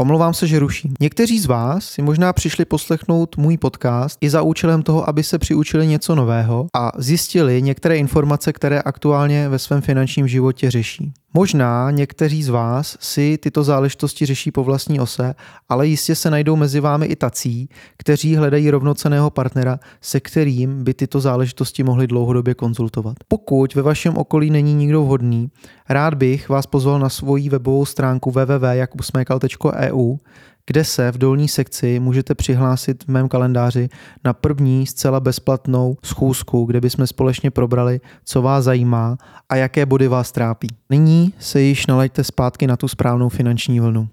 Omlouvám se, že ruším. Někteří z vás si možná přišli poslechnout můj podcast i za účelem toho, aby se přiučili něco nového a zjistili některé informace, které aktuálně ve svém finančním životě řeší. Možná někteří z vás si tyto záležitosti řeší po vlastní ose, ale jistě se najdou mezi vámi i tací, kteří hledají rovnoceného partnera, se kterým by tyto záležitosti mohli dlouhodobě konzultovat. Pokud ve vašem okolí není nikdo vhodný, rád bych vás pozval na svoji webovou stránku www.jakubsmekal.eu, kde se v dolní sekci můžete přihlásit v mém kalendáři na první zcela bezplatnou schůzku, kde bychom společně probrali, co vás zajímá a jaké body vás trápí. Nyní se již nalaďte zpátky na tu správnou finanční vlnu.